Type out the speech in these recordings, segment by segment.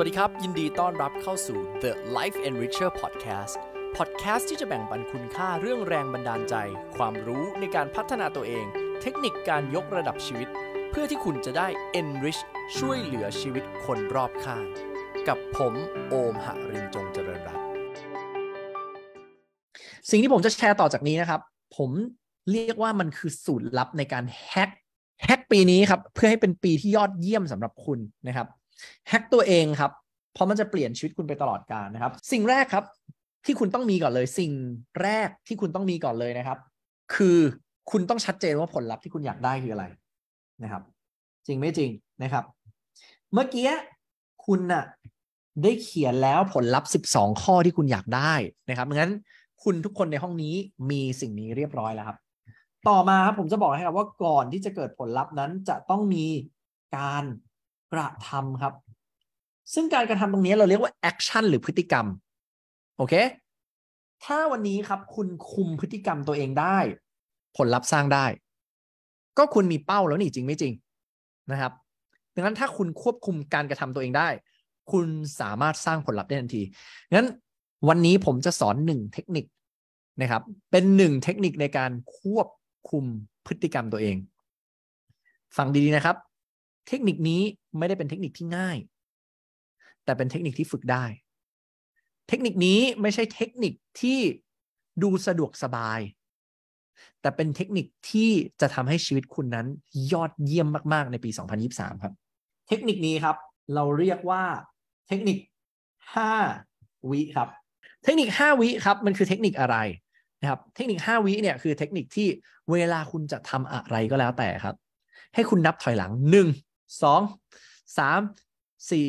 วัสดีครับ ยินดีต้อนรับเข้าสู่ The Life Enricher Podcast Podcast ที่จะแบ่งปันคุณค่าเรื่องแรงบันดาลใจ ความรู้ในการพัฒนาตัวเอง เทคนิคการยกระดับชีวิต เพื่อที่คุณจะได้ enrich ช่วยเหลือชีวิตคนรอบข้าง กับผมโอมหรินจงเจริญรัตน์สิ่งที่ผมจะแชร์ต่อจากนี้นะครับ ผมเรียกว่ามันคือสูตรลับในการแฮกแฮกปีนี้ครับ เพื่อให้เป็นปีที่ยอดเยี่ยมสำหรับคุณนะครับ แฮกตัวเองครับ เพราะมันจะเปลี่ยนชีวิตคุณไปตลอดกาลนะครับ สิ่งแรกครับที่คุณต้องมีก่อนเลย สิ่งแรกที่คุณต้องมีก่อนเลยนะครับ คือคุณต้องชัดเจนว่าผลลัพธ์ที่คุณอยากได้คืออะไรนะครับ จริงไม่จริงนะครับ เมื่อกี้คุณน่ะได้เขียนแล้วผลลัพธ์ 12 ข้อที่คุณอยากได้นะครับงั้นคุณทุกคนในห้องนี้มีสิ่งนี้เรียบร้อยแล้วครับ ต่อมาครับผมจะบอกให้ครับว่าก่อนที่จะเกิดผลลัพธ์นั้นจะต้องมีการ กระทำครับ ซึ่งการกระทำตรงนี้เราเรียกว่า action หรือพฤติกรรม โอเค ถ้าวันนี้ครับคุณคุมพฤติกรรมตัวเองได้ ผลลัพธ์สร้างได้ ก็คุณมีเป้าแล้วนี่จริงไม่จริงนะครับ ดังนั้นถ้าคุณควบคุมการกระทำตัวเองได้ คุณสามารถสร้างผลลัพธ์ได้ทันทีงั้นวันนี้ผมจะสอนหนึ่งเทคนิคนะครับ เป็นหนึ่งเทคนิคในการควบคุมพฤติกรรมตัวเอง ฟังดีๆนะครับ เทคนิคนี้ไม่ได้เป็นเทคนิคที่ง่าย แต่เป็นเทคนิคที่ฝึกได้ เทคนิคนี้ไม่ใช่เทคนิคที่ดูสะดวกสบาย แต่เป็นเทคนิคที่จะทำให้ชีวิตคุณนั้นยอดเยี่ยมมาก ๆ ในปี 2023 ครับ เทคนิคนี้ครับ เราเรียกว่าเทคนิค 5 วิครับ เทคนิค 5 วิครับ มันคือเทคนิคอะไรนะครับ เทคนิค 5 วิเนี่ยคือเทคนิคที่เวลาคุณจะทำอะไรก็แล้วแต่ครับ ให้คุณนับถอยหลัง 1 สองสามสี่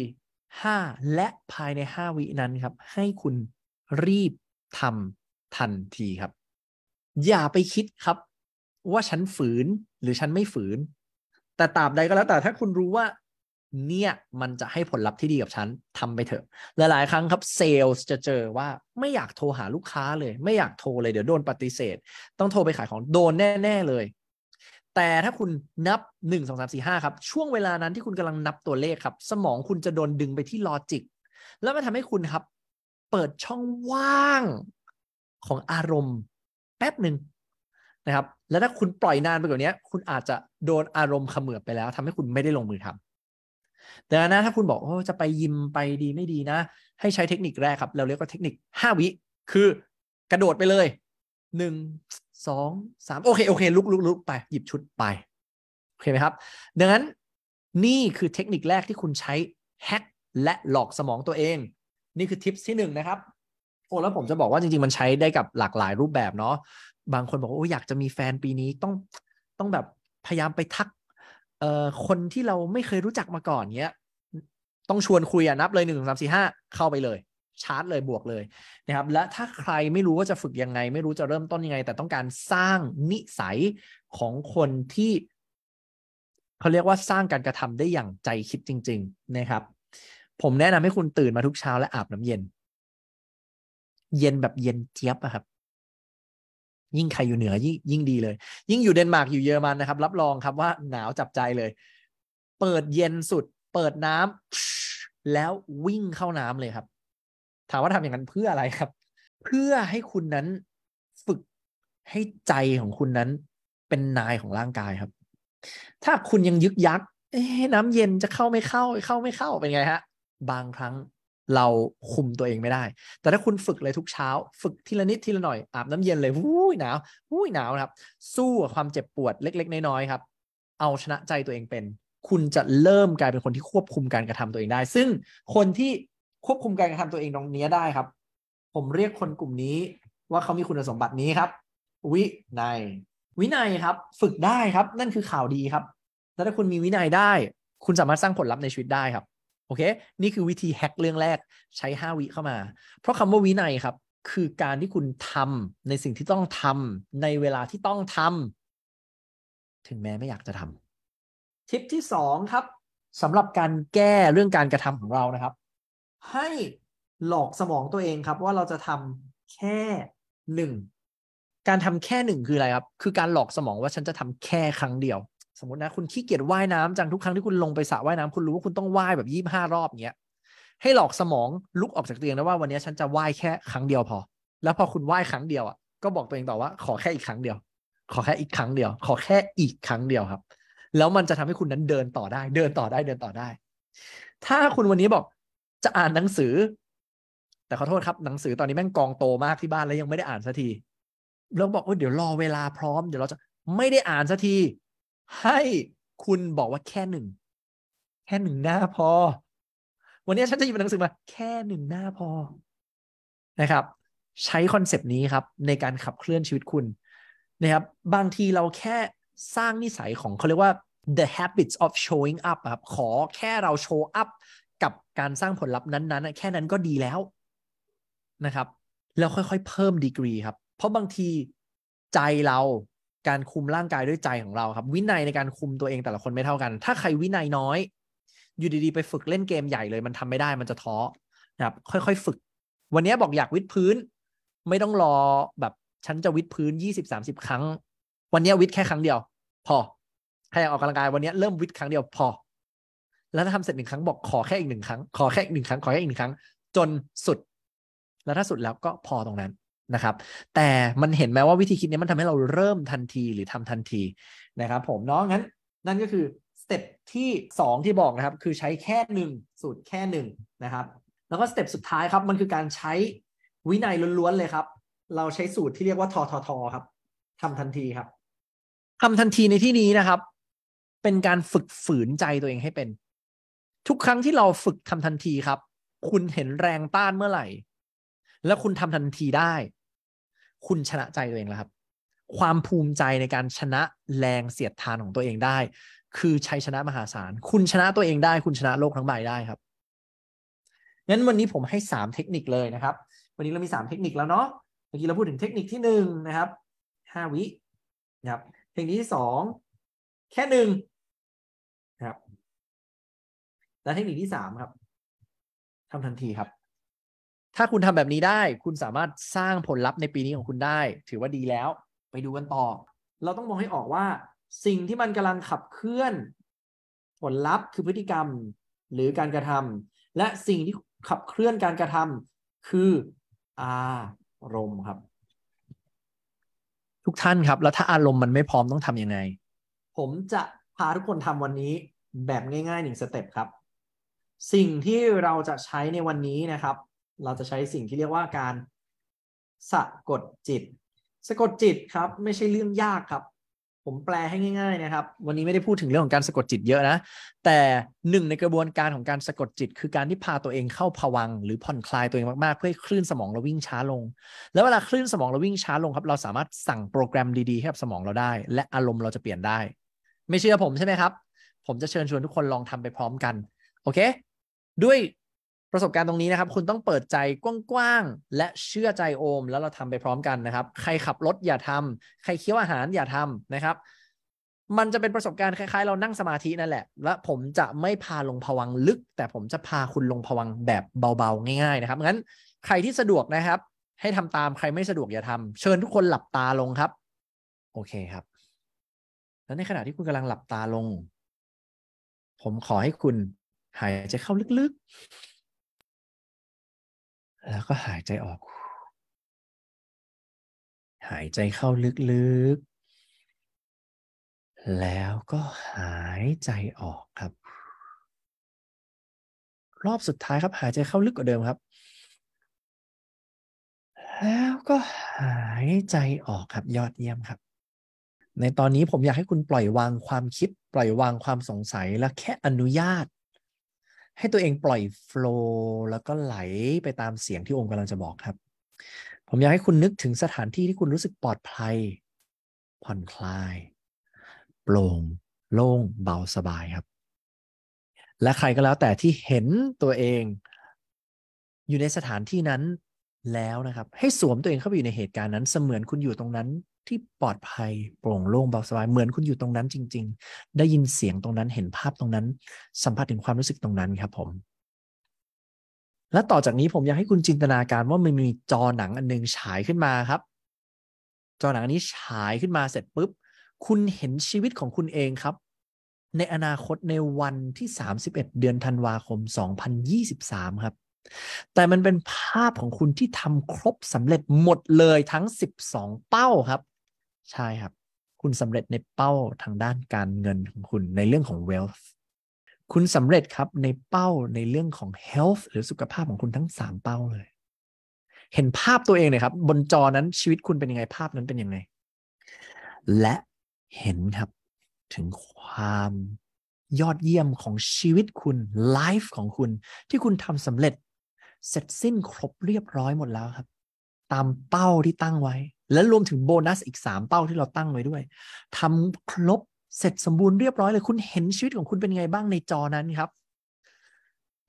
ห้าและภายในห้าวินั้นครับ ให้คุณรีบทำทันทีครับ อย่าไปคิดครับ ว่าฉันฝืนหรือฉันไม่ฝืน แต่ตราบใดก็แล้วแต่ถ้าคุณรู้ว่าเนี่ยมันจะให้ผลลัพธ์ที่ดีกับฉันทำไปเถอะ หลาย ๆ ครั้งครับเซลล์จะเจอว่าไม่อยากโทรหาลูกค้าเลย ไม่อยากโทรเลยเดี๋ยวโดนปฏิเสธ ต้องโทรไปขายของโดนแน่ ๆ เลย แต่ถ้าคุณนับ 1 2 3 4 5 ครับ ช่วงเวลานั้นที่คุณกำลังนับตัวเลขครับ สมองคุณจะโดนดึงไปที่ลอจิก แล้วมันทำให้คุณครับ เปิดช่องว่างของอารมณ์แป๊บหนึ่งนะครับ แล้วถ้าคุณปล่อยนานไปกว่านี้คุณอาจจะโดนอารมณ์เขมือบไปแล้วทำให้คุณไม่ได้ลงมือทำแต่นะถ้าคุณบอกโอ้จะไปยิมไปดีไม่ดีนะ ให้ใช้เทคนิคแรกครับ เราเรียกว่าเทคนิค 5 วิ คือกระโดดไปเลยหนึ่ง สองสามโอเค โอเค ลุกลุกลุกไป หยิบชุดไป โอเคไหมครับ ดังนั้นนี่คือเทคนิคแรกที่คุณใช้แฮกและหลอกสมองตัวเอง นี่คือทิปที่หนึ่งนะครับ โอ้แล้วผมจะบอกว่าจริง ๆ มันใช้ได้กับหลากหลายรูปแบบเนาะบางคนบอกว่าโอ้อยากจะมีแฟนปีนี้ต้องต้องแบบพยายามไปทักเอ่อคนที่เราไม่เคยรู้จักมาก่อนเงี้ย ต้องชวนคุยอะนับเลยหนึ่งสามสี่ห้าเข้าไปเลย ชาร์จเลยบวกเลยนะครับและถ้าใครไม่รู้ว่าจะฝึกยังไง ไม่รู้จะเริ่มต้นยังไง แต่ต้องการสร้างนิสัยของคนที่เขาเรียกว่าสร้างการกระทำได้อย่างใจคิดจริง ๆนะครับ ผมแนะนำให้คุณตื่นมาทุกเช้าและอาบน้ำเย็น เย็นแบบเย็นเจี๊ยบอะครับ ยิ่งใครอยู่เหนือยิ่งยิ่งดีเลย ยิ่งอยู่เดนมาร์กอยู่เยอรมันนะครับ รับรองครับว่าหนาวจับใจเลย เปิดเย็นสุด เปิดน้ำแล้ววิ่งเข้าน้ำเลยครับ ถามว่าทำอย่างนั้นเพื่ออะไรครับ เพื่อให้คุณนั้นฝึกให้ใจของคุณนั้นเป็นนายของร่างกายครับ ถ้าคุณยังยึกยักน้ำเย็นจะเข้าไม่เข้าเข้าไม่เข้าเป็นไงฮะ บางครั้งเราคุมตัวเองไม่ได้ แต่ถ้าคุณฝึกเลยทุกเช้า ฝึกทีละนิดทีละหน่อยอาบน้ำเย็นเลยวู้ยหนาววู้ยหนาวครับ สู้กับความเจ็บปวดเล็ก ๆ น้อยๆครับ เอาชนะใจตัวเองเป็น คุณจะเริ่มกลายเป็นคนที่ควบคุมการกระทำตัวเองได้ ซึ่งคนที่ ควบคุมการกระทำตัวเองตรงนี้ได้ครับ ผมเรียกคนกลุ่มนี้ว่าเขามีคุณสมบัตินี้ครับ วินัย วินัยครับ ฝึกได้ครับ นั่นคือข่าวดีครับ แล้วถ้าคุณมีวินัยได้ คุณสามารถสร้างผลลัพธ์ในชีวิตได้ครับโอเค นี่คือวิธีแฮกเรื่องแรกใช้ 5 วิเข้ามา เพราะคำว่าวินัยครับ คือการที่คุณทำในสิ่งที่ต้องทำในเวลาที่ต้องทำถึงแม้ไม่อยากจะทำทิปที่ 2 ครับสำหรับการแก้เรื่องการกระทำของเรานะครับ ให้หลอกสมองตัวเองครับว่าเราจะทำแค่หนึ่งการทำแค่หนึ่งคืออะไรครับ คือการหลอกสมองว่าฉันจะทำแค่ครั้งเดียว สมมตินะคุณขี้เกียจว่ายน้ำจังทุกครั้งที่คุณลงไปสระว่ายน้ำคุณรู้ว่าคุณต้องว่ายแบบยี่บห้ารอบเงี้ยให้หลอกสมองลุกออกจากเตียงนะว่าวันนี้ฉันจะไหว้แค่ครั้งเดียวพอ แล้วพอคุณไหว้ครั้งเดียวอะก็บอกตัวเองต่อว่าขอแค่อีกครั้งเดียว ขอแค่อีกครั้งเดียว ขอแค่อีกครั้งเดียวครับ แล้วมันจะทำให้คุณนั้นเดินต่อได้ เดินต่อได้เดินต่อได้ ถ้าคุณวันนี้บอก จะอ่านหนังสือ แต่ขอโทษครับหนังสือตอนนี้แม่งกองโตมากที่บ้านแล้วยังไม่ได้อ่านสักทีแล้วบอกว่าเดี๋ยวรอเวลาพร้อมเดี๋ยวเราจะไม่ได้อ่านสักที ให้คุณบอกว่าแค่หนึ่งแค่หนึ่งหน้าพอ วันนี้ฉันจะหยิบหนังสือมา แค่หนึ่งหน้าพอนะครับ ใช้คอนเซปต์นี้ครับ ในการขับเคลื่อนชีวิตคุณนะครับ บางทีเราแค่สร้างนิสัยของเขาเรียกว่า the habits of showing up ครับ ขอแค่เราโชว์อัพ กับการสร้างผลลัพธ์นั้นๆแค่นั้นก็ดีแล้วนะครับ แล้วค่อยๆ เพิ่มดีกรีครับ เพราะบางทีใจเราการคุมร่างกายด้วยใจของเราครับ วินัยในการคุมตัวเองแต่ละคนไม่เท่ากัน ถ้าใครวินัยน้อย อยู่ดีๆ ไปฝึกเล่นเกมใหญ่เลย มันทำไม่ได้มันจะท้อนะครับ ค่อยๆ ฝึก วันนี้บอกอยากวิดพื้น ไม่ต้องรอแบบฉันจะวิดพื้นยี่สิบสามสิบครั้ง วันนี้วิดแค่ครั้งเดียว พอใครอยากออกกำลังกายวันนี้เริ่มวิดครั้งเดียวพอ แล้วถ้าทำเสร็จหนึ่งครั้งบอกขอแค่อีกหนึ่งครั้งขอแค่อีกหนึ่งครั้งขอแค่อีกหนึ่งครั้ง จนสุด แล้วถ้าสุดแล้วก็พอตรงนั้นนะครับ แต่มันเห็นไหมว่าวิธีคิดนี้มันทำให้เราเริ่มทันทีหรือทำทันทีนะครับ ผมเนาะงั้น นั่นก็คือสเต็ปที่ 2 ที่บอกนะครับ คือใช้แค่หนึ่งสูตรแค่หนึ่งนะครับ แล้วก็สเต็ปสุดท้ายครับมันคือการใช้วินัยล้วนๆเลยครับ เราใช้สูตรที่เรียกว่าทอทอทอครับทำทันทีครับทำทันทีในที่นี้นะครับ เป็นการฝึกฝืนใจตัวเองให้เป็น ทุกครั้งที่เราฝึกทำทันทีครับ คุณเห็นแรงต้านเมื่อไหร่ แล้วคุณทำทันทีได้ คุณชนะใจตัวเองแล้วครับ ความภูมิใจในการชนะแรงเสียดทานของตัวเองได้ คือชัยชนะมหาศาล คุณชนะตัวเองได้ คุณชนะโลกทั้งใบได้ครับงั้นวันนี้ผมให้สามเทคนิคเลยนะครับ วันนี้เรามีสามเทคนิคแล้วเนาะเมื่อกี้เราพูดถึงเทคนิคที่หนึ่งนะครับห้าวินะครับเทคนิคที่สองแค่หนึ่ง และเทคนิคที่สามครับทำทันทีครับ ถ้าคุณทำแบบนี้ได้ คุณสามารถสร้างผลลัพธ์ในปีนี้ของคุณได้ ถือว่าดีแล้ว ไปดูกันต่อ เราต้องมองให้ออกว่า สิ่งที่มันกำลังขับเคลื่อน ผลลัพธ์คือพฤติกรรมหรือการกระทำและสิ่งที่ขับเคลื่อนการกระทำคืออารมณ์ครับ ทุกท่านครับ แล้วถ้าอารมณ์มันไม่พร้อมต้องทำยังไง ผมจะพาทุกคนทำวันนี้แบบง่ายๆหนึ่งสเต็ปครับ สิ่งที่เราจะใช้ในวันนี้นะครับ เราจะใช้สิ่งที่เรียกว่าการสะกดจิต สะกดจิตครับ ไม่ใช่เรื่องยากครับ ผมแปลให้ง่าย ๆ นะครับ วันนี้ไม่ได้พูดถึงเรื่องของการสะกดจิตเยอะนะ แต่หนึ่งในกระบวนการของการสะกดจิต คือการที่พาตัวเองเข้าผวังหรือผ่อนคลายตัวเองมากๆ เพื่อให้คลื่นสมองเราวิ่งช้าลง แล้วเวลาคลื่นสมองเราวิ่งช้าลงครับ เราสามารถสั่งโปรแกรมดีๆให้กับสมองเราได้ และอารมณ์เราจะเปลี่ยนได้ ไม่เชื่อผมใช่ไหมครับ ผมจะเชิญชวนทุกคนลองทำไปพร้อมกัน โอเค ด้วยประสบการณ์ตรงนี้นะครับ คุณต้องเปิดใจกว้างๆและเชื่อใจโอม แล้วเราทำไปพร้อมกันนะครับ ใครขับรถอย่าทำใครเคี้ยวอาหารอย่าทำนะครับ มันจะเป็นประสบการณ์คล้ายๆ เรานั่งสมาธินั่นแหละ และผมจะไม่พาลงผวังลึก แต่ผมจะพาคุณลงผวังแบบเบาๆ ง่าย ๆ นะครับงั้นใครที่สะดวกนะครับ ให้ทำตามใครไม่สะดวกอย่าทำเชิญทุกคนหลับตาลงครับ โอเคครับ แล้วในขณะที่คุณกำลังหลับตาลง ผมขอให้คุณ หายใจเข้าลึกๆ แล้วก็หายใจออก หายใจเข้าลึกๆ แล้วก็หายใจออกครับ รอบสุดท้ายครับ หายใจเข้าลึกกว่าเดิมครับ แล้วก็หายใจออกครับยอดเยี่ยมครับในตอนนี้ผมอยากให้คุณปล่อยวางความคิด ปล่อยวางความสงสัยและแค่อนุญาต ให้ตัวเองปล่อยโฟล์แล้วก็ไหลไปตามเสียงที่องค์กำลังจะบอกครับ ผมอยากให้คุณนึกถึงสถานที่ที่คุณรู้สึกปลอดภัย ผ่อนคลาย โปร่ง โล่ง เบาสบายครับ และใครก็แล้วแต่ที่เห็นตัวเอง อยู่ในสถานที่นั้นแล้วนะครับ ให้สวมตัวเองเข้าไปอยู่ในเหตุการณ์นั้นเสมือนคุณอยู่ตรงนั้น ที่ปลอดภัยโปร่งโล่งเบาสบายเหมือนคุณอยู่ตรงนั้นจริง ๆ ได้ยินเสียงตรงนั้นเห็นภาพตรงนั้น สัมผัสถึงความรู้สึกตรงนั้นครับผม และต่อจากนี้ผมอยากให้คุณจินตนาการว่ามันมีจอหนังอันนึงฉายขึ้นมาครับ จอหนังอันนี้ฉายขึ้นมาเสร็จปุ๊บคุณเห็นชีวิตของคุณเองครับ ในอนาคตในวันที่ 31 เดือนธันวาคม 2023 ครับแต่มันเป็นภาพของคุณที่ทำครบสำเร็จหมดเลยทั้ง 12 เป้าครับ ใช่ครับ คุณสำเร็จในเป้าทางด้านการเงินของคุณในเรื่องของ wealth คุณสำเร็จครับในเป้าในเรื่องของ health หรือสุขภาพของคุณทั้ง 3 เป้าเลย เห็นภาพตัวเองเลยครับ บนจอนั้นชีวิตคุณเป็นยังไงภาพนั้นเป็นยังไง และเห็นครับถึงความยอดเยี่ยมของชีวิตคุณไลฟ์ของคุณ ที่คุณทำสำเร็จ เสร็จสิ้นครบเรียบร้อยหมดแล้วครับ ตามเป้าที่ตั้งไว้ และรวมถึงโบนัสอีก 3 เป้าที่เราตั้งไว้ด้วยทำครบเสร็จสมบูรณ์เรียบร้อยเลย คุณเห็นชีวิตของคุณเป็นไงบ้างในจอนั้นครับ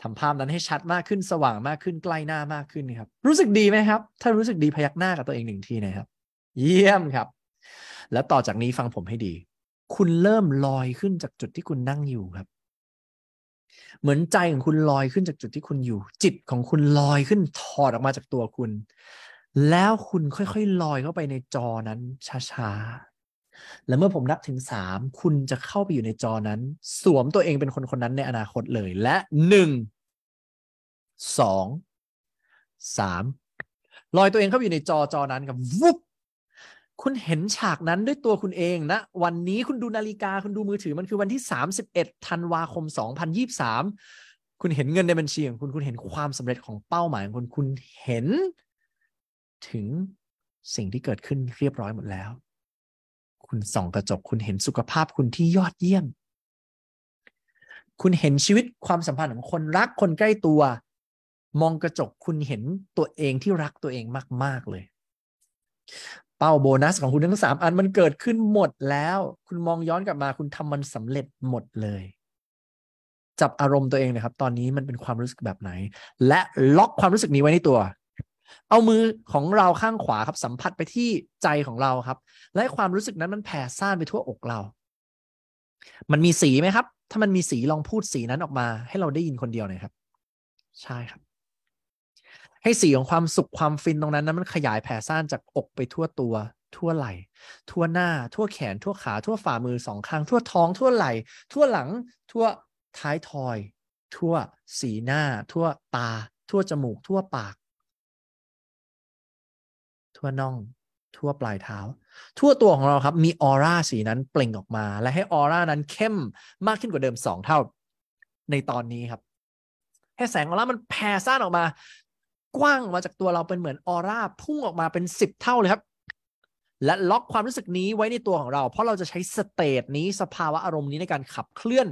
ทำภาพนั้นให้ชัดมากขึ้นสว่างมากขึ้นใกล้หน้ามากขึ้นครับ รู้สึกดีไหมครับ ถ้ารู้สึกดีพยักหน้ากับตัวเองหนึ่งทีนะครับ เยี่ยมครับ แล้วต่อจากนี้ฟังผมให้ดี คุณเริ่มลอยขึ้นจากจุดที่คุณนั่งอยู่ครับ เหมือนใจของคุณลอยขึ้นจากจุดที่คุณอยู่ จิตของคุณลอยขึ้นถอดออกมาจากตัวคุณ แล้วคุณค่อยๆลอยเข้าไปในจอนั้นช้าๆ แล้วเมื่อผมนับถึงสามคุณจะเข้าไปอยู่ในจอนั้น สวมตัวเองเป็นคนคนนั้นในอนาคตเลยและหนึ่งสองสามลอยตัวเองเข้าไปอยู่ในจอจอนั้นกับวุบคุณเห็นฉากนั้นด้วยตัวคุณเองนะ วันนี้คุณดูนาฬิกาคุณดูมือถือมันคือวันที่ 31ธันวาคม 2023 คุณเห็นเงินในบัญชีของคุณ คุณเห็นความสำเร็จของเป้าหมายของคุณ คุณเห็น ถึงสิ่งที่เกิดขึ้นเรียบร้อยหมดแล้ว คุณส่องกระจกคุณเห็นสุขภาพคุณที่ยอดเยี่ยม คุณเห็นชีวิตความสัมพันธ์ของคนรักคนใกล้ตัว มองกระจกคุณเห็นตัวเองที่รักตัวเองมาก ๆ เลย เป้าโบนัสของคุณทั้งสามอันมันเกิดขึ้นหมดแล้ว คุณมองย้อนกลับมาคุณทำมันสำเร็จหมดเลยจับอารมณ์ตัวเองเลยครับ ตอนนี้มันเป็นความรู้สึกแบบไหน และล็อกความรู้สึกนี้ไว้ในตัว เอามือของเราข้างขวาครับสัมผัสไปที่ใจของเราครับ และความรู้สึกนั้นมันแผ่ซ่านไปทั่วอกเรา มันมีสีไหมครับ ถ้ามันมีสีลองพูดสีนั้นออกมา ให้เราได้ยินคนเดียวหน่อยครับ ใช่ครับ ให้สีของความสุขความฟินตรงนั้นนั้นมันขยายแผ่ซ่านจากอกไปทั่วตัว ทั่วไหล่ทั่วหน้า ทั่วแขน ทั่วขา ทั่วฝ่ามือสองข้าง ทั่วท้อง ทั่วไหล่ ทั่วหลัง ทั่วท้ายทอย ทั่วสีหน้า ทั่วตา ทั่วจมูก ทั่วปาก ทั่วน่อง ทั่วปลายเท้า ทั่วตัวของเราครับ มีออร่าสีนั้นเปล่งออกมา และให้ออร่านั้นเข้มมากขึ้นกว่าเดิมสองเท่า ในตอนนี้ครับ ให้แสงออร่ามันแผ่ซ่านออกมา กว้างมาจากตัวเราเป็นเหมือนออร่าพุ่งออกมาเป็นสิบเท่าเลยครับและล็อกความรู้สึกนี้ไว้ในตัวของเรา เพราะเราจะใช้สเตตนี้สภาวะอารมณ์นี้ในการขับเคลื่อน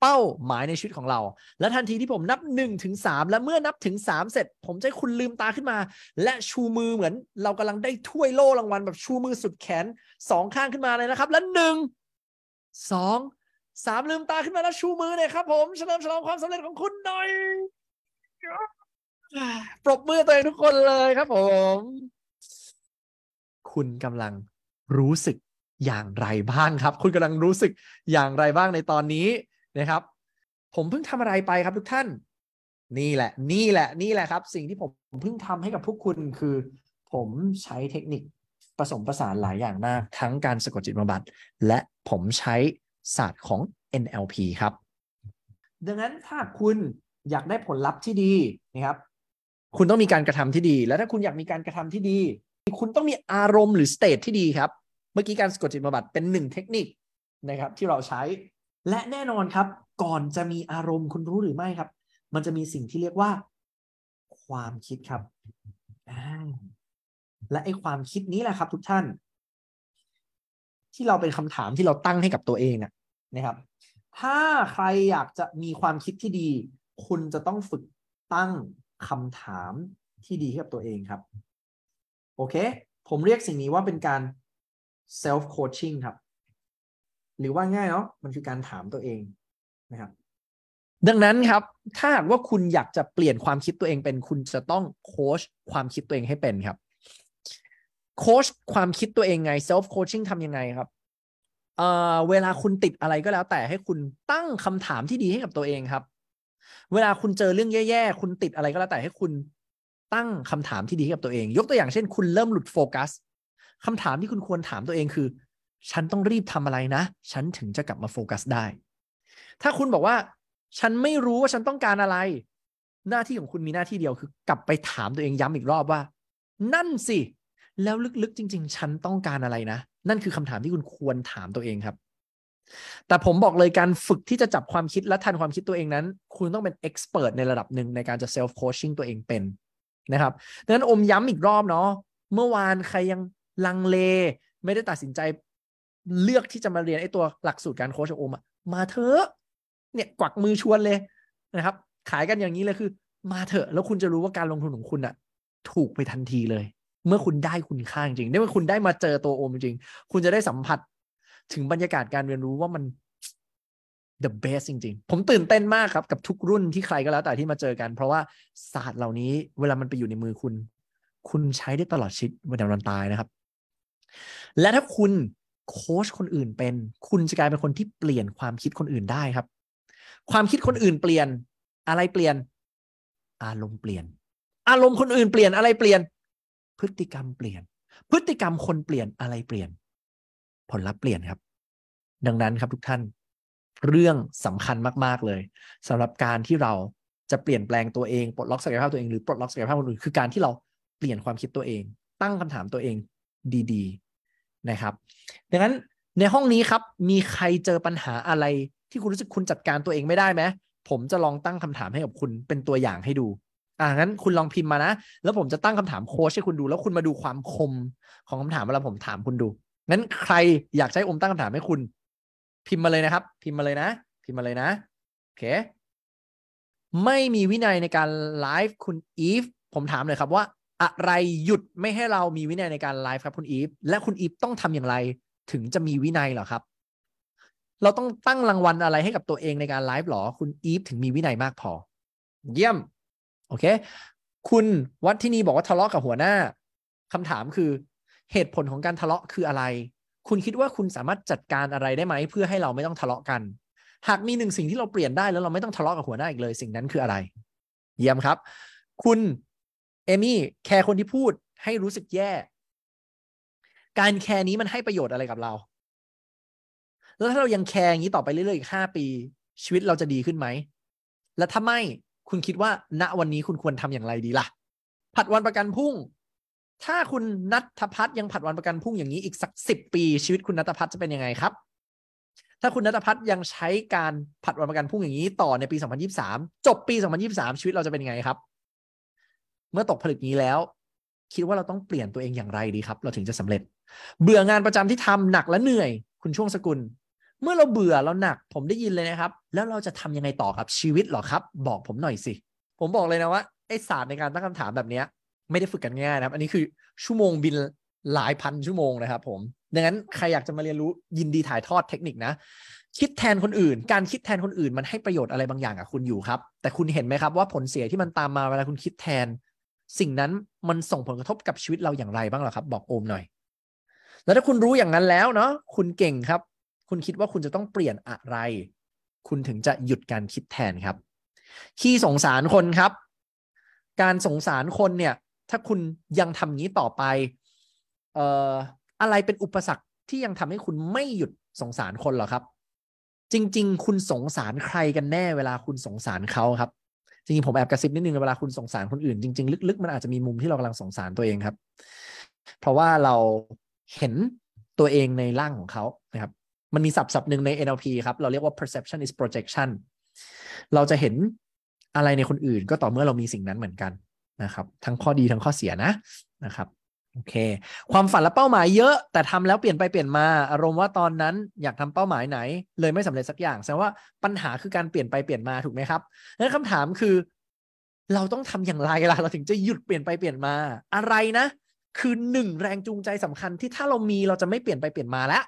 เป้าหมายในชีวิตของเรา และทันทีที่ผมนับ1นถึงสและเมื่อนับถึง 3 เสร็จ ผมจะให้คุณลืมตาขึ้นมา และชูมือเหมือน เรากำลังได้ถ้วยโล่รางวัลแบบชูมือสุดแขนสองข้างขึ้นมาเลยนะครับ และหนึ่งสองสามลืมตาขึ้นมาแล้วชูมือเลยครับ ผมเฉลิมฉลองความสำเร็จของคุณหน่อยปรบมือตัวเองทุกคนเลยครับผม คุณกำลังรู้สึกอย่างไรบ้างครับ คุณกำลังรู้สึกอย่างไรบ้างในตอนนี้ นะครับ ผมเพิ่งทำอะไรไปครับทุกท่าน นี่แหละ นี่แหละ นี่แหละครับ สิ่งที่ผมเพิ่งทำให้กับพวกคุณคือ ผมใช้เทคนิคผสมผสานหลายอย่างมาก ทั้งการสะกดจิตบำบัด และผมใช้ศาสตร์ของ NLP ครับ ดังนั้นถ้าคุณอยากได้ผลลัพธ์ที่ดีนะครับ คุณต้องมีการกระทำที่ดี แล้วถ้าคุณอยากมีการกระทำที่ดี คุณต้องมีอารมณ์หรือสเตทที่ดีครับ เมื่อกี้การสะกดจิตบำบัดเป็นหนึ่งเทคนิคนะครับ ที่เราใช้ และแน่นอนครับ ก่อนจะมีอารมณ์คุณรู้หรือไม่ครับ มันจะมีสิ่งที่เรียกว่า ความคิดครับและไอ้ความคิดนี้แหละครับ ทุกท่าน ที่เราเป็นคำถามที่เราตั้งให้กับตัวเองนะครับ ถ้าใครอยากจะมีความคิดที่ดี คุณจะต้องฝึกตั้งคำถามที่ดีกับตัวเองครับ โอเค ผมเรียกสิ่งนี้ว่าเป็นการ self coaching ครับ หรือว่าง่ายเนาะมันคือการถามตัวเองนะครับ ดังนั้นครับ ถ้าหากว่าคุณอยากจะเปลี่ยนความคิดตัวเองเป็นคุณจะต้องโค้ชความคิดตัวเองให้เป็นครับโค้ชความคิดตัวเองไง self coaching ทำยังไงครับเอ่อเวลาคุณติดอะไรก็แล้ว แต่ให้คุณตั้งคำถามที่ดีให้กับตัวเองครับ เวลาคุณเจอเรื่องแย่ๆคุณติดอะไรก็แล้วแต่ให้คุณตั้งคำถามที่ดีให้กับตัวเอง ยกตัวอย่างเช่น คุณเริ่มหลุดโฟกัสคำถามที่คุณควรถามตัวเองคือ ฉันต้องรีบทำอะไรนะ ฉันถึงจะกลับมาโฟกัสได้ ถ้าคุณบอกว่า ฉันไม่รู้ว่าฉันต้องการอะไร หน้าที่ของคุณมีหน้าที่เดียวคือกลับไปถามตัวเองย้ำอีกรอบว่า นั่นสิ แล้วลึกๆจริง ๆ ฉันต้องการอะไรนะ นั่นคือคำถามที่คุณควรถามตัวเองครับ แต่ผมบอกเลยการฝึกที่จะจับความคิดและทันความคิดตัวเองนั้น คุณต้องเป็น expert ในระดับหนึ่งในการจะ self coaching ตัวเองเป็นนะครับดังนั้นอมย้ำอีกรอบเนาะเมื่อวานใครยังลังเล ไม่ได้ตัดสินใจ เลือกที่จะมาเรียนไอ้ตัวหลักสูตรการโค้ชอมมาเถอะเนี่ยกวักมือชวนเลยนะครับ ขายกันอย่างนี้เลยคือ มาเถอะ แล้วคุณจะรู้ว่าการลงทุนของคุณอะถูกไปทันทีเลย เมื่อคุณได้คุณค่าจริงได้เมื่อคุณได้มาเจอตัวโอมจริง คุณจะได้สัมผัสถึงบรรยากาศการเรียนรู้ว่ามัน the best จริง ๆ ผมตื่นเต้นมากครับ กับทุกรุ่นที่ใครก็แล้วแต่ที่มาเจอกัน เพราะว่าศาสตร์เหล่านี้ เวลามันไปอยู่ในมือคุณ คุณใช้ได้ตลอดชีวิตวันวันตายนะครับ และถ้าคุณ โค้ชคนอื่นเป็น คุณจะกลายเป็นคนที่เปลี่ยนความคิดคนอื่นได้ครับ ความคิดคนอื่นเปลี่ยนอะไรเปลี่ยน อารมณ์เปลี่ยน อารมณ์คนอื่นเปลี่ยนอะไรเปลี่ยน พฤติกรรมเปลี่ยน พฤติกรรมคนเปลี่ยนอะไรเปลี่ยน ผลลัพธ์เปลี่ยนครับ ดังนั้นครับทุกท่าน เรื่องสำคัญมาก ๆเลยสำหรับการที่เราจะเปลี่ยนแปลงตัวเองปลดล็อกศักยภาพตัวเองหรือปลดล็อกศักยภาพคนอื่นคือการที่เราเปลี่ยนความคิดตัวเอง ตั้งคำถามตัวเองดีๆ นะครับ ดังนั้นในห้องนี้ครับมีใครเจอปัญหาอะไรที่คุณรู้สึกคุณจัดการตัวเองไม่ได้ไหมผมจะลองตั้งคำถามให้กับคุณเป็นตัวอย่างให้ดูอ่างั้นคุณลองพิมพ์มานะ แล้วผมจะตั้งคำถามโค้ชให้คุณดู แล้วคุณมาดูความคมของคำถามเวลาผมถามคุณดูงั้นใครอยากใช้อมตั้งคำถามให้คุณ พิมพ์มาเลยนะครับ พิมพ์มาเลยนะ พิมพ์มาเลยนะโอเคไม่มีวินัยในการไลฟ์คุณอีฟผมถามเลยครับว่า อะไรหยุดไม่ให้เรามีวินัยในการไลฟ์ครับคุณอีฟและคุณอีฟต้องทำอย่างไรถึงจะมีวินัยเหรอครับ เราต้องตั้งรางวัลอะไรให้กับตัวเองในการไลฟ์หรอ คุณอีฟถึงมีวินัยมากพอ เยี่ยม โอเค คุณวัฒนีบอกว่าทะเลาะกับหัวหน้าคำถามคือเหตุผลของการทะเลาะคืออะไร คุณคิดว่าคุณสามารถจัดการอะไรได้ไหม เพื่อให้เราไม่ต้องทะเลาะกัน หากมีหนึ่งสิ่งที่เราเปลี่ยนได้แล้วเราไม่ต้องทะเลาะกับหัวหน้าอีกเลย สิ่งนั้นคืออะไร เยี่ยมครับ คุณ เอมี่แคร์คนที่พูดให้รู้สึกแย่ การแคร์นี้มันให้ประโยชน์อะไรกับเรา แล้วถ้าเรายังแคร์อย่างนี้ต่อไปเรื่อยๆอีกห้าปี ชีวิตเราจะดีขึ้นไหม และถ้าไม่คุณคิดว่าณวันนี้คุณควรทำอย่างไรดีล่ะ ผัดวันประกันพรุ่ง ถ้าคุณนัทพัฒน์ยังผัดวันประกันพรุ่งอย่างนี้อีกสักสิบปี ชีวิตคุณนัทพัฒน์จะเป็นยังไงครับ ถ้าคุณนัทพัฒน์ยังใช้การผัดวันประกันพรุ่งอย่างนี้ต่อในปี 2023 จบปี 2023 ชีวิตเราจะเป็นยังไงครับ เมื่อตกผลึกนี้แล้ว คิดว่าเราต้องเปลี่ยนตัวเองอย่างไรดีครับ เราถึงจะสำเร็จ เบื่องานประจำที่ทำหนักและเหนื่อย คุณช่วงสกุล เมื่อเราเบื่อเราหนัก ผมได้ยินเลยนะครับ แล้วเราจะทำยังไงต่อครับชีวิตหรอครับ บอกผมหน่อยสิ ผมบอกเลยนะว่าไอศาสตร์ในการตั้งคำถามแบบนี้ไม่ได้ฝึกกันง่ายนะครับ อันนี้คือชั่วโมงบินหลายพันชั่วโมงนะครับผมดังนั้นใครอยากจะมาเรียนรู้ยินดีถ่ายทอดเทคนิคนะ คิดแทนคนอื่น การคิดแทนคนอื่นมันให้ประโยชน์อะไรบางอย่างกับคุณอยู่ครับ แต่คุณเห็นไหมครับว่าผลเสียที่มันตามมาเวลาคุณคิดแทน สิ่งนั้นมันส่งผลกระทบกับชีวิตเราอย่างไรบ้างหรอครับ บอกโอมหน่อย แล้วถ้าคุณรู้อย่างนั้นแล้วเนาะคุณเก่งครับ คุณคิดว่าคุณจะต้องเปลี่ยนอะไร คุณถึงจะหยุดการคิดแทนครับ ขี้สงสารคนครับ การสงสารคนเนี่ย ถ้าคุณยังทำงี้ต่อไปเอ่ออะไรเป็นอุปสรรคที่ยังทำให้คุณไม่หยุดสงสารคนหรอครับ จริง ๆ คุณสงสารใครกันแน่เวลาคุณสงสารเขาครับ จริงๆผมแอบกระซิบนิดนึงเวลาคุณสงสารคนอื่นจริงๆ ลึกๆ มันอาจจะมีมุมที่เรากำลังสงสารตัวเองครับ เพราะว่าเราเห็นตัวเองในร่างของเขานะครับมันมีศัพท์ศัพท์หนึ่งใน NLP ครับ เราเรียกว่า perception is projection เราจะเห็นอะไรในคนอื่นก็ต่อเมื่อเรามีสิ่งนั้นเหมือนกันนะครับ ทั้งข้อดีทั้งข้อเสียนะนะครับ โอเค ความฝันและเป้าหมายเยอะแต่ทำแล้วเปลี่ยนไปเปลี่ยนมา อารมณ์ว่าตอนนั้นอยากทำเป้าหมายไหน เลยไม่สำเร็จสักอย่างแสดงว่าปัญหาคือการเปลี่ยนไปเปลี่ยนมาถูกไหมครับนั้นคำถามคือ เราต้องทำอย่างไรล่ะเราถึงจะหยุดเปลี่ยนไปเปลี่ยนมา อะไรนะ คือหนึ่งแรงจูงใจสำคัญที่ถ้าเรามีเราจะไม่เปลี่ยนไปเปลี่ยนมาแล้ว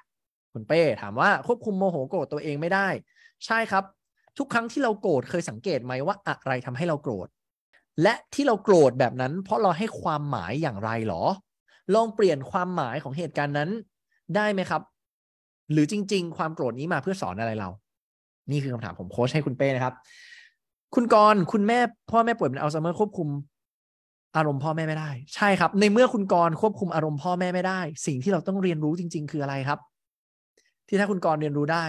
คุณเป้ถามว่าควบคุมโมโหโกรธตัวเองไม่ได้ ใช่ครับ ทุกครั้งที่เราโกรธเคยสังเกตไหมว่าอะไรทำให้เราโกรธและที่เราโกรธแบบนั้น เพราะเราให้ความหมายอย่างไรหรอ ลองเปลี่ยนความหมายของเหตุการณ์นั้นได้ไหมครับ หรือจริง ๆ ความโกรธนี้มาเพื่อสอนอะไรเรา นี่คือคำถามผมโค้ชให้คุณเป้นะครับ คุณกรคุณแม่พ่อแม่ป่วยเป็นอัลไซเมอร์ควบคุมอารมณ์พ่อแม่ไม่ได้ ใช่ครับ ในเมื่อคุณกรควบคุมอารมณ์พ่อแม่ไม่ได้ สิ่งที่เราต้องเรียนรู้จริง ๆ คืออะไรครับ ที่ถ้าคุณกรเรียนรู้ได้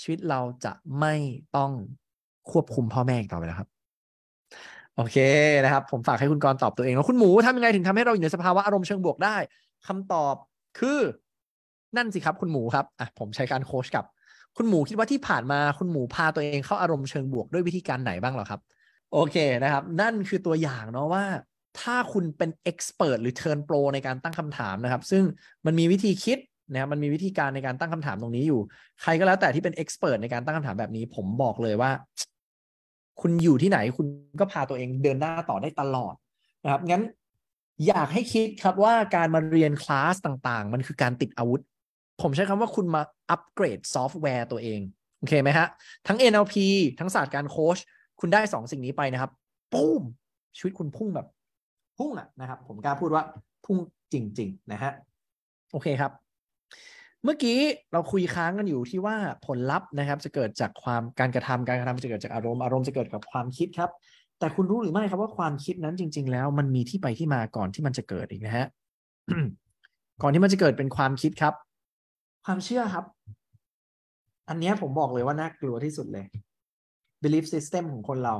ชีวิตเราจะไม่ต้องควบคุมพ่อแม่อีกต่อไปแล้วครับ โอเคนะครับ ผมฝากให้คุณกรตอบตัวเองแล้วคุณหมูทำยังไงถึงทำให้เราอยู่ในสภาวะอารมณ์เชิงบวกได้คำตอบคือนั่นสิครับคุณหมูครับอะผมใช้การโค้ชกับ คุณหมูคิดว่าที่ผ่านมาคุณหมูพาตัวเองเข้าอารมณ์เชิงบวกด้วยวิธีการไหนบ้างหรอครับ โอเคนะครับ นั่นคือตัวอย่างเนาะว่า ถ้าคุณเป็น expert หรือ turn pro ในการตั้งคำถามนะครับ ซึ่งมันมีวิธีคิดนะครับมันมีวิธีการในการตั้งคำถามตรงนี้อยู่ ใครก็แล้วแต่ที่เป็น expert ในการตั้งคำถามแบบนี้ ผมบอกเลยว่า คุณอยู่ที่ไหนคุณก็พาตัวเองเดินหน้าต่อได้ตลอดนะครับงั้นอยากให้คิดครับว่าการมาเรียนคลาสต่างๆ มันคือการติดอาวุธ ผมใช้คำว่าคุณมาอัปเกรดซอฟต์แวร์ตัวเอง โอเคไหมฮะ ทั้ง NLP ทั้งศาสตร์การโค้ชคุณได้สองสิ่งนี้ไปนะครับ ปุ้ม ชีวิตคุณพุ่งแบบ พุ่งอะนะครับ ผมกล้าพูดว่าพุ่งจริง ๆ นะฮะ โอเคครับ เมื่อกี้เราคุยค้างกันอยู่ที่ว่าผลลัพธ์นะครับ จะเกิดจากความการกระทำการกระทำจะเกิดจากอารมณ์อารมณ์จะเกิดกับความคิดครับ แต่คุณรู้หรือไม่ครับว่าความคิดนั้นจริง ๆ แล้ว มันมีที่ไปที่มาก่อนที่มันจะเกิดอีกนะฮะก่อนที่มันจะเกิดเป็นความคิดครับ ความเชื่อครับ อันนี้ผมบอกเลยว่าน่ากลัวที่สุดเลย belief system ของคนเรา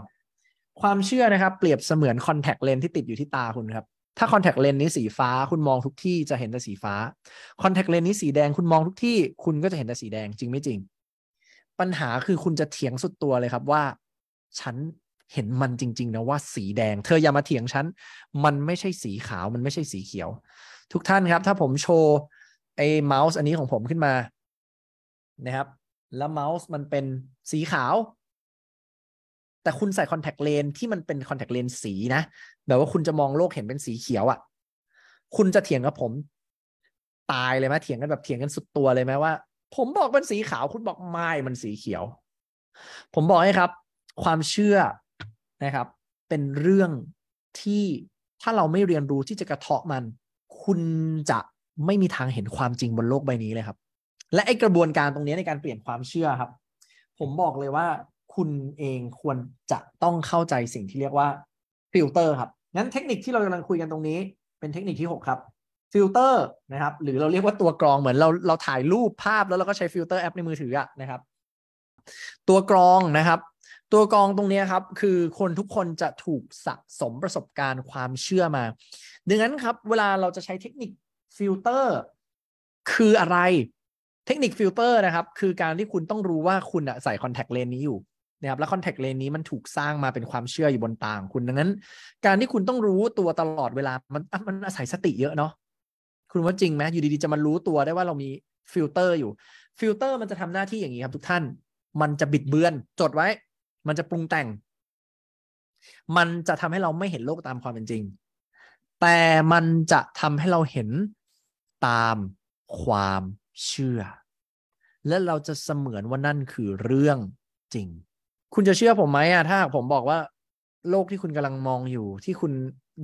ความเชื่อนะครับ เปรียบเสมือน contact lens ที่ติดอยู่ที่ตาคุณครับ ถ้า contact lens นี้สีฟ้าคุณมองทุกที่จะเห็นแต่สีฟ้า contact lens นี้สีแดงคุณมองทุกที่ คุณก็จะเห็นแต่สีแดงจริงไม่จริง ปัญหาคือคุณจะเถียงสุดตัวเลยครับว่า ฉันเห็นมันจริง ๆ นะว่าสีแดง เธออย่ามาเถียงฉันมันไม่ใช่สีขาวมันไม่ใช่สีเขียว ทุกท่านครับ ถ้าผมโชว์ไอ้เมาส์อันนี้ของผมขึ้นมานะครับ แล้วเมาส์มันเป็นสีขาว แต่คุณใส่คอนแทคเลนที่มันเป็นคอนแทคเลนสีนะแบบว่าคุณจะมองโลกเห็นเป็นสีเขียวอะ่ะ คุณจะเถียงกับผม ตายเลยไหมเถียงกันแบบเถียงกันสุดตัวเลยไหมว่า ผมบอกเป็นสีขาว คุณบอกไม่มันสีเขียว ผมบอกให้ครับ ความเชื่อนะครับ เป็นเรื่องที่ถ้าเราไม่เรียนรู้ที่จะกระเทาะมัน คุณจะไม่มีทางเห็นความจริงบนโลกใบนี้เลยครับ และไอกระบวนการตรงนี้ในการเปลี่ยนความเชื่อครับ ผมบอกเลยว่า คุณเองควรจะต้องเข้าใจสิ่งที่เรียกว่าฟิลเตอร์ครับงั้นเทคนิคที่เรากำลังคุยกันตรงนี้ เป็นเทคนิคที่ 6 ครับฟิลเตอร์นะครับ หรือเราเรียกว่าตัวกรองเหมือนเราเราถ่ายรูปภาพแล้วเราก็ใช้ฟิลเตอร์แอปในมือถืออะนะครับ ตัวกรองนะครับ ตัวกรองตรงนี้ครับ คือคนทุกคนจะถูกสะสมประสบการณ์ความเชื่อมา ดังนั้นครับ เวลาเราจะใช้เทคนิคฟิลเตอร์คืออะไร เทคนิคฟิลเตอร์นะครับ คือการที่คุณต้องรู้ว่าคุณใส่คอนแทคเลนส์นี้อยู่ นะครับแล้วคอนแทคเลนส์นี้มันถูกสร้างมาเป็นความเชื่ออยู่บนตาของคุณดังนั้น การที่คุณต้องรู้ตัวตลอดเวลามันมันอาศัยสติเยอะเนาะคุณว่าจริงไหมอยู่ดีๆจะมารู้ตัวได้ว่าเรามีฟิลเตอร์อยู่ฟิลเตอร์มันจะทำหน้าที่อย่างนี้ครับทุกท่าน มันจะบิดเบือน จดไว้ มันจะปรุงแต่ง มันจะทำให้เราไม่เห็นโลกตามความเป็นจริง แต่มันจะทำให้เราเห็นตามความเชื่อ และเราจะเสมือนว่านั่นคือเรื่องจริง คุณจะเชื่อผมไหมอะถ้าผมบอกว่า โลกที่คุณกำลังมองอยู่ ที่คุณ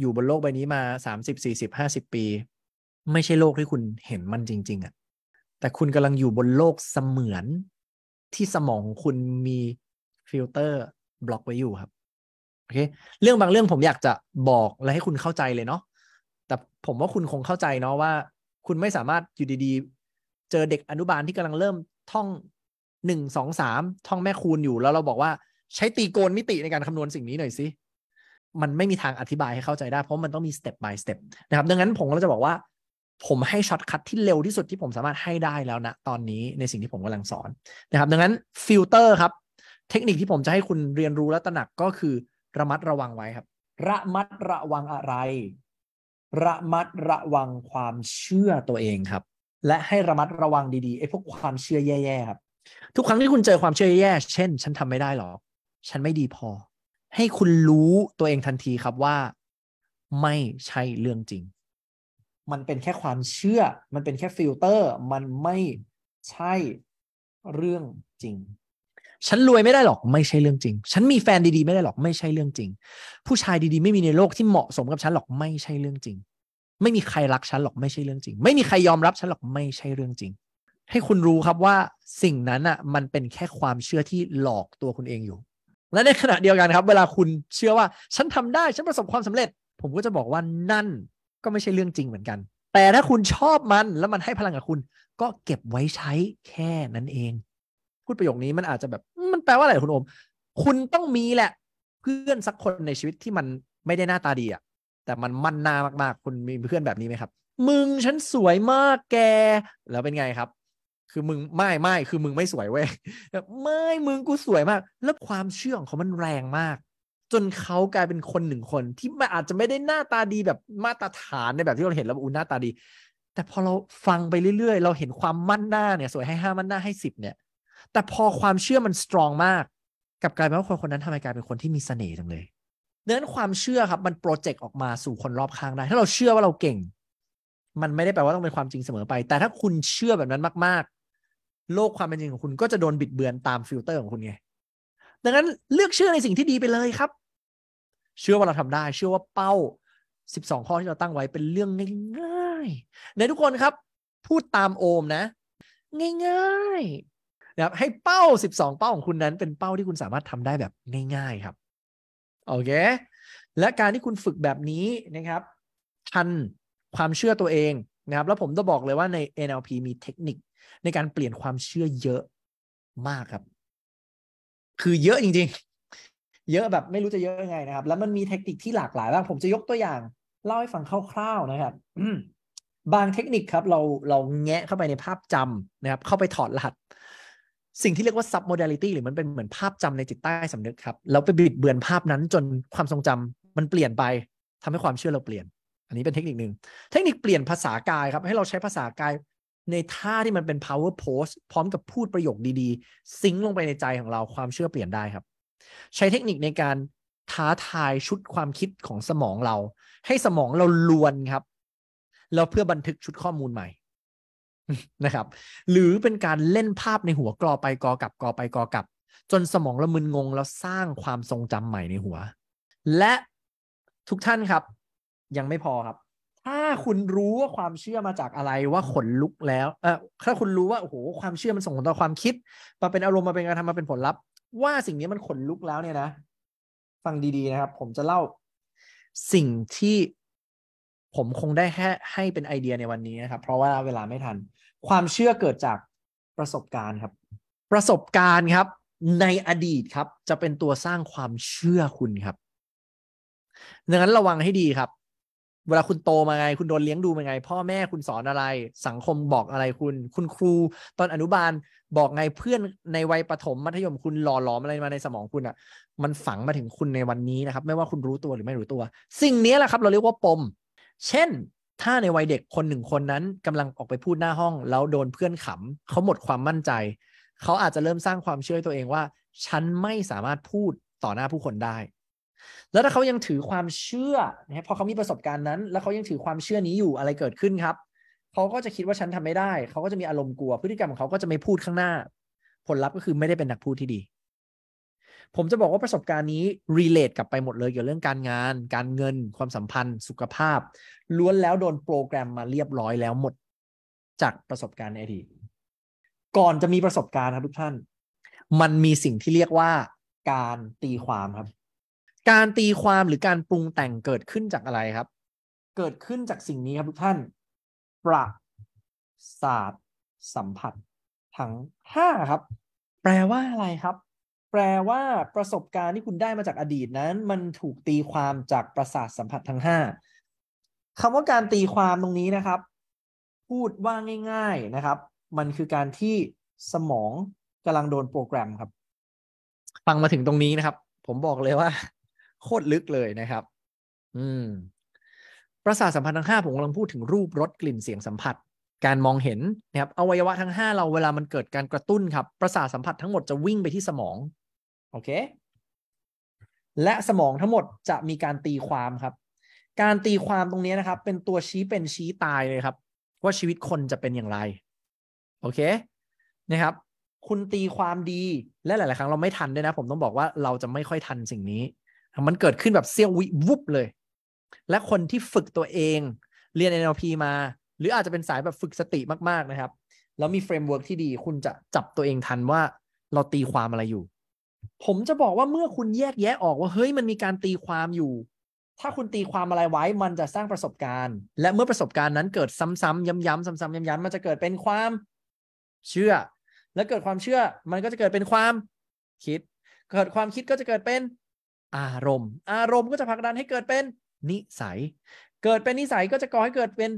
อยู่บนโลกใบนี้มาสามสิบสี่สิบห้าสิบปี ไม่ใช่โลกที่คุณเห็นมันจริง ๆอะแต่คุณกำลังอยู่บนโลกเสมือนที่สมองของคุณมี filter block ไว้อยู่ครับโอเคเรื่องบางเรื่องผมอยากจะบอกและให้คุณเข้าใจเลยเนาะแต่ผมว่าคุณคงเข้าใจเนาะว่า คุณไม่สามารถอยู่ดีๆ เจอเด็กอนุบาลที่กำลังเริ่มท่อง หนึ่งสองสามท่องแม่คูณอยู่แล้วเราบอกว่าใช้ตรีโกณมิติในการคำนวณสิ่งนี้หน่อยสิมันไม่มีทางอธิบายให้เข้าใจได้ เพราะมันต้องมี step by step นะครับ ดังนั้นผมก็จะบอกว่า ผมให้ shortcut ที่เร็วที่สุดที่ผมสามารถให้ได้แล้วนะตอนนี้ในสิ่งที่ผมกำลังสอนนะครับ ดังนั้นฟิลเตอร์ครับ เทคนิคที่ผมจะให้คุณเรียนรู้และตระหนักก็คือระมัดระวังไว้ครับ ระมัดระวังอะไร ระมัดระวังความเชื่อตัวเองครับ และให้ระมัดระวังดีๆไอ้พวกความเชื่อแย่ๆครับ ทุกครั้งที่คุณเจอความเชื่อแย่เช่น ฉันทำไม่ได้หรอก ฉันไม่ดีพอ ให้คุณรู้ตัวเองทันทีครับว่า ไม่ใช่เรื่องจริง มันเป็นแค่ความเชื่อ มันเป็นแค่ฟิลเตอร์ มันไม่ใช่เรื่องจริง ฉันรวยไม่ได้หรอกไม่ใช่เรื่องจริง ฉันมีแฟนดีๆ ไม่ได้หรอกไม่ใช่เรื่องจริง ผู้ชายดีๆ ไม่มีในโลกที่เหมาะสมกับฉันหรอกไม่ใช่เรื่องจริง ไม่มีใครรักฉันหรอกไม่ใช่เรื่องจริง ไม่มีใครยอมรับฉันหรอกไม่ใช่เรื่องจริง ให้คุณรู้ครับว่าสิ่งนั้นอะมันเป็นแค่ความเชื่อที่หลอกตัวคุณเองอยู่ และในขณะเดียวกันครับ เวลาคุณเชื่อว่าฉันทำได้ฉันประสบความสำเร็จ ผมก็จะบอกว่านั่นก็ไม่ใช่เรื่องจริงเหมือนกัน แต่ถ้าคุณชอบมันแล้วมันให้พลังกับคุณ ก็เก็บไว้ใช้แค่นั้นเอง พูดประโยคนี้มันอาจจะแบบมันแปลว่าอะไรคุณโอม คุณต้องมีแหละ เพื่อนสักคนในชีวิตที่มันไม่ได้หน้าตาดีอะแต่มันมั่นหน้ามากๆ คุณมีเพื่อนแบบนี้ไหมครับ มึงฉันสวยมากแก แล้วเป็นไงครับ คือมึงไม่ไม่คือมึงไม่สวยเว้ยไม่มึงกูสวยมาก แล้วความเชื่อของเขามันแรงมาก จนเขากลายเป็นคนหนึ่งคนที่มันอาจจะไม่ได้หน้าตาดีแบบมาตรฐานในแบบที่เราเห็นแล้วอู้หน้าตาดี แต่พอเราฟังไปเรื่อยๆ เราเห็นความมั่นหน้าเนี่ย สวยให้ห้ามั่นหน้าให้สิบเนี่ย แต่พอความเชื่อมัน strong มากกลับกลายเป็นว่าคนคนนั้นทำไมกลายเป็นคนที่มีเสน่ห์จังเลยดังนั้นความเชื่อครับมัน project ออกมาสู่คนรอบข้างได้ ถ้าเราเชื่อว่าเราเก่ง มันไม่ได้แปลว่าต้องเป็นความจริงเสมอไป แต่ถ้าคุณเชื่อแบบนั้นมากๆ โลกความเป็นจริงของคุณก็จะโดนบิดเบือนตามฟิลเตอร์ของคุณไง ดังนั้นเลือกเชื่อในสิ่งที่ดีไปเลยครับ เชื่อว่าเราทำได้ เชื่อว่าเป้า 12 ข้อที่เราตั้งไว้เป็นเรื่องง่ายๆในทุกคนครับ พูดตามโอมนะ ง่ายๆนะครับให้เป้า 12 เป้าของคุณนั้น เป็นเป้าที่คุณสามารถทำได้แบบง่าย ๆครับโอเคและการที่คุณฝึกแบบนี้นะครับ ทันความเชื่อตัวเอง นะครับ แล้วผมจะบอกเลยว่าใน NLP มีเทคนิคในการเปลี่ยนความเชื่อเยอะมากครับ คือเยอะจริง ๆ เยอะแบบไม่รู้จะเยอะยังไงนะครับ แล้วมันมีเทคนิคที่หลากหลายมากผมจะยกตัวอย่าง เล่าให้ฟังคร่าวๆนะครับบางเทคนิคครับเราเราแงะเข้าไปในภาพจำนะครับ เข้าไปถอดรหัส สิ่งที่เรียกว่า submodality หรือมันเป็นเหมือนภาพจำในจิตใต้สำนึกครับแล้วไปบิดเบือนภาพนั้นจนความทรงจำมันเปลี่ยนไปทำให้ความเชื่อเราเปลี่ยน นนี้เป็นเทคนิคหนึ่งเทคนิคเปลี่ยนภาษากายครับ ให้เราใช้ภาษากายในท่าที่มันเป็น power pose พร้อมกับพูดประโยคดีๆ ซิงลงไปในใจของเราความเชื่อเปลี่ยนได้ครับ ใช้เทคนิคในการท้าทายชุดความคิดของสมองเรา ให้สมองเราลวนครับแล้วเพื่อบันทึกชุดข้อมูลใหม่นะครับ หรือเป็นการเล่นภาพในหัวกรอไปกอกลับกอไปกอกลับ จนสมองละมึนงงแล้วสร้างความทรงจำใหม่ในหัว และทุกท่านครับ ยังไม่พอครับ ถ้าคุณรู้ว่าความเชื่อมาจากอะไรว่าขนลุกแล้วเออถ้าคุณรู้ว่าโอ้โหความเชื่อมันส่งผลต่อความคิด มาเป็นอารมณ์มาเป็นการทำมาเป็นผลลัพธ์ ว่าสิ่งนี้มันขนลุกแล้วเนี่ยนะ ฟังดีๆนะครับ ผมจะเล่าสิ่งที่ผมคงได้แค่ให้เป็นไอเดียในวันนี้นะครับ เพราะว่าเวลาไม่ทัน ความเชื่อเกิดจากประสบการณ์ครับ ประสบการณ์ครับ ในอดีตครับ จะเป็นตัวสร้างความเชื่อคุณครับดังนั้นระวังให้ดีครับ เวลาคุณโตมาไง คุณโดนเลี้ยงดูมาไง พ่อแม่คุณสอนอะไร สังคมบอกอะไรคุณ คุณครูตอนอนุบาลบอกไงเพื่อนในวัยประถมมัธยมคุณหล่อหลอมอะไรมาในสมองคุณอะ่ะ มันฝังมาถึงคุณในวันนี้นะครับ ไม่ว่าคุณรู้ตัวหรือไม่รู้ตัว สิ่งนี้แหละครับ เราเรียกว่าปม เช่น ถ้าในวัยเด็กคนหนึ่งคนนั้นกำลังออกไปพูดหน้าห้อง แล้วโดนเพื่อนขำเขาหมดความมั่นใจ เขาอาจจะเริ่มสร้างความเชื่อตัวเองว่า ฉันไม่สามารถพูดต่อหน้าผู้คนได้ แล้วถ้าเขายังถือความเชื่อนะพอเขามีประสบการณ์นั้น แล้วเขายังถือความเชื่อนี้อยู่อะไรเกิดขึ้นครับเขาก็จะคิดว่าฉันทำไม่ได้ เขาก็จะมีอารมณ์กลัว พฤติกรรมของเขาก็จะไม่พูดข้างหน้า ผลลัพธ์ก็คือไม่ได้เป็นนักพูดที่ดี ผมจะบอกว่าประสบการณ์นี้ relate กลับไปหมดเลยเกี่ยวกับเรื่องการงาน การเงิน ความสัมพันธ์ สุขภาพ ล้วนแล้วโดนโปรแกรมมาเรียบร้อยแล้วหมด จากประสบการณ์ในอดีตก่อนจะมีประสบการณ์ครับทุกท่าน มันมีสิ่งที่เรียกว่าการตีความครับ การตีความหรือการปรุงแต่งเกิดขึ้นจากอะไรครับ เกิดขึ้นจากสิ่งนี้ครับทุกท่าน ประสาทสัมผัสทั้งห้าครับ แปลว่าอะไรครับ แปลว่าประสบการณ์ที่คุณได้มาจากอดีตนั้น มันถูกตีความจากประสาทสัมผัสทั้งห้าคำว่าการตีความตรงนี้นะครับ พูดว่าง่าย ๆนะครับ มันคือการที่สมองกำลังโดนโปรแกรมครับ ฟังมาถึงตรงนี้นะครับ ผมบอกเลยว่า โคตรลึกเลยนะครับ อืม ประสาทสัมผัสทั้งห้าผมกำลังพูดถึงรูปรสกลิ่นเสียงสัมผัส การมองเห็นนะครับอวัยวะทั้งห้าเราเวลามันเกิดการกระตุ้นครับ ประสาทสัมผัสทั้งหมดจะวิ่งไปที่สมอง โอเค และสมองทั้งหมดจะมีการตีความครับ การตีความตรงนี้นะครับ เป็นตัวชี้เป็นชี้ตายเลยครับ ว่าชีวิตคนจะเป็นอย่างไร โอเค นะครับคุณตีความดีและหลาย ๆ ครั้งเราไม่ทันด้วยนะ ผมต้องบอกว่าเราจะไม่ค่อยทันสิ่งนี้ มันเกิดขึ้นแบบเสี้ยววิวูบเลย และคนที่ฝึกตัวเองเรียน NLP มา หรืออาจจะเป็นสายแบบฝึกสติมาก ๆ นะครับ แล้วมี framework ที่ดี คุณจะจับตัวเองทันว่าเราตีความอะไรอยู่ ผมจะบอกว่าเมื่อคุณแยกแยะออกว่าเฮ้ยมันมีการตีความอยู่ ถ้าคุณตีความอะไรไว้มันจะสร้างประสบการณ์ และเมื่อประสบการณ์นั้นเกิดซ้ำๆย้ำๆซ้ำๆย้ำๆมันจะเกิดเป็นความเชื่อ แล้วเกิดความเชื่อ มันก็จะเกิดเป็นความคิด เกิดความคิดก็จะเกิดเป็น อารมณ์ อารมณ์ก็จะผลักดันให้เกิดเป็นนิสัย เกิดเป็นนิสัยก็จะก่อให้เกิดเป็น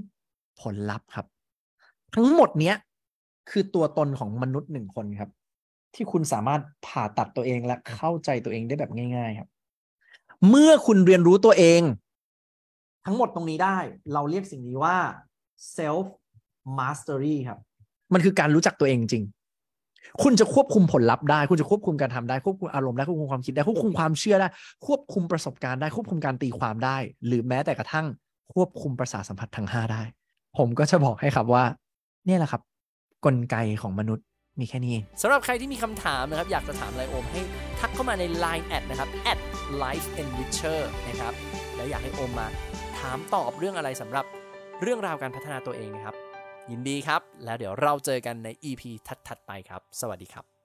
ผลลัพธ์ครับ ทั้งหมดเนี้ยคือตัวตนของมนุษย์หนึ่งคนครับ ที่คุณสามารถผ่าตัดตัวเองและเข้าใจตัวเองได้แบบง่าย ๆครับ เมื่อคุณเรียนรู้ตัวเอง ทั้งหมดตรงนี้ได้ เราเรียกสิ่งนี้ว่า self mastery ครับ มันคือการรู้จักตัวเองจริง คุณจะควบคุมผลลัพธ์ได้ คุณจะควบคุมการทำได้ควบคุมอารมณ์ได้ควบคุมความคิดได้ควบคุมความเชื่อได้ ควบคุมประสบการณ์ได้ควบคุมการตีความได้ หรือแม้แต่กระทั่งควบคุมประสาทสัมผัสทั้งห้าได้ ผมก็จะบอกให้ครับว่า เนี่ยแหละครับ กลไกของมนุษย์มีแค่นี้สำหรับใครที่มีคำถามนะครับ อยากจะถามอะไรโอมให้ทักเข้ามาใน Line แอดนะครับ at life enricher นะครับ แล้วอยากให้โอมมาถามตอบเรื่องอะไรสำหรับเรื่องราวการพัฒนาตัวเองนะครับ ยินดีครับ แล้วเดี๋ยวเราเจอกันใน EP ถัดๆไปครับ สวัสดีครับ